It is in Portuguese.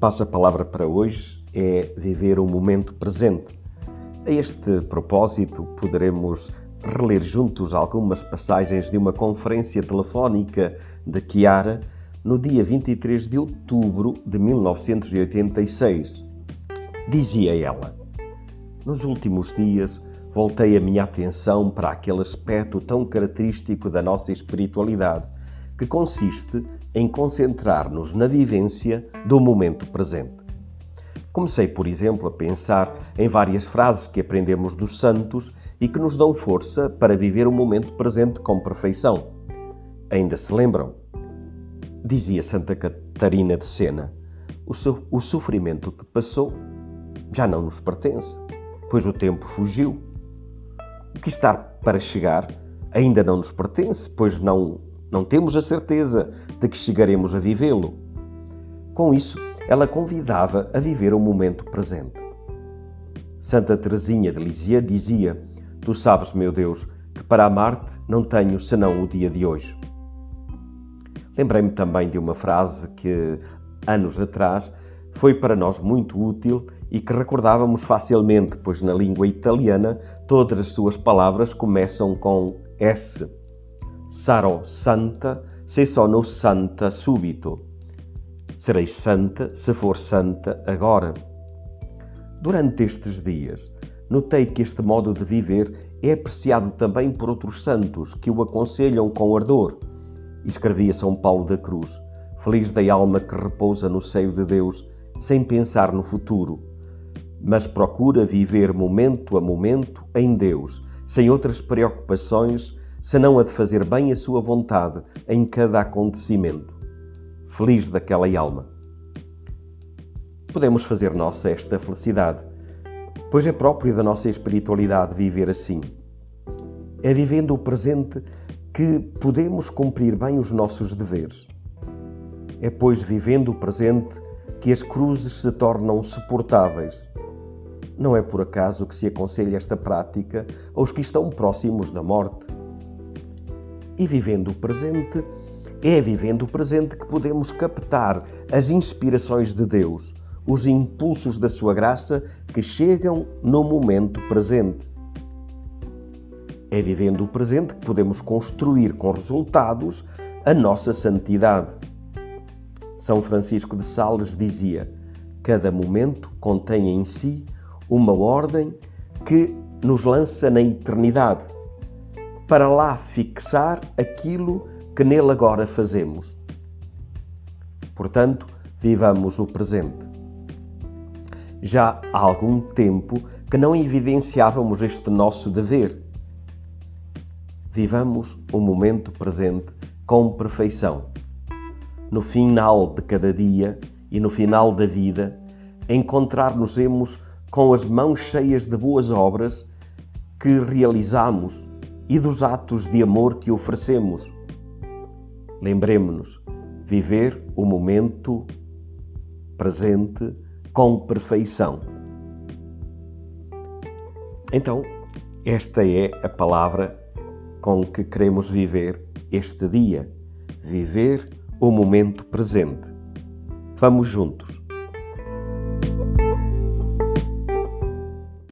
passa a palavra para hoje é viver o momento presente. A este propósito, poderemos reler juntos algumas passagens de uma conferência telefónica de Chiara no dia 23 de outubro de 1986. Dizia ela: Nos últimos dias voltei a minha atenção para aquele aspecto tão característico da nossa espiritualidade, que consiste em concentrar-nos na vivência do momento presente. Comecei, por exemplo, a pensar em várias frases que aprendemos dos santos e que nos dão força para viver o momento presente com perfeição. Ainda se lembram? Dizia Santa Catarina de Sena: o, so o sofrimento que passou já não nos pertence, pois o tempo fugiu. O que está para chegar ainda não nos pertence, pois não, não temos a certeza de que chegaremos a vivê-lo. Com isso, ela convidava a viver o momento presente. Santa Teresinha de Lisieux dizia: Tu sabes, meu Deus, que para amar-te não tenho senão o dia de hoje. Lembrei-me também de uma frase que, anos atrás, foi para nós muito útil e que recordávamos facilmente, pois na língua italiana todas as suas palavras começam com S. Sarò santa se sono santa subito. Serei santa se for santa agora. Durante estes dias, notei que este modo de viver é apreciado também por outros santos que o aconselham com ardor. escrevia São Paulo da Cruz: Feliz da alma que repousa no seio de Deus, sem pensar no futuro, mas procura viver momento a momento em Deus, sem outras preocupações, senão a de fazer bem a sua vontade em cada acontecimento feliz daquela alma. Podemos fazer nossa esta felicidade, pois é próprio da nossa espiritualidade viver assim. É vivendo o presente que podemos cumprir bem os nossos deveres. É, pois, vivendo o presente que as cruzes se tornam suportáveis. Não é por acaso que se aconselha esta prática aos que estão próximos da morte. E vivendo o presente, é vivendo o presente que podemos captar as inspirações de Deus, os impulsos da Sua graça que chegam no momento presente. É vivendo o presente que podemos construir com resultados a nossa santidade. São Francisco de Sales dizia: Cada momento contém em si uma ordem que nos lança na eternidade, para lá fixar aquilo que nele agora fazemos. Portanto, vivamos o presente. Já há algum tempo que não evidenciávamos este nosso dever. Vivamos o momento presente com perfeição. No final de cada dia e no final da vida, encontrar-nos-emos com as mãos cheias de boas obras que realizamos e dos atos de amor que oferecemos Lembremos-nos, viver o momento presente com perfeição. Então, esta é a palavra com que queremos viver este dia. Viver o momento presente. Vamos juntos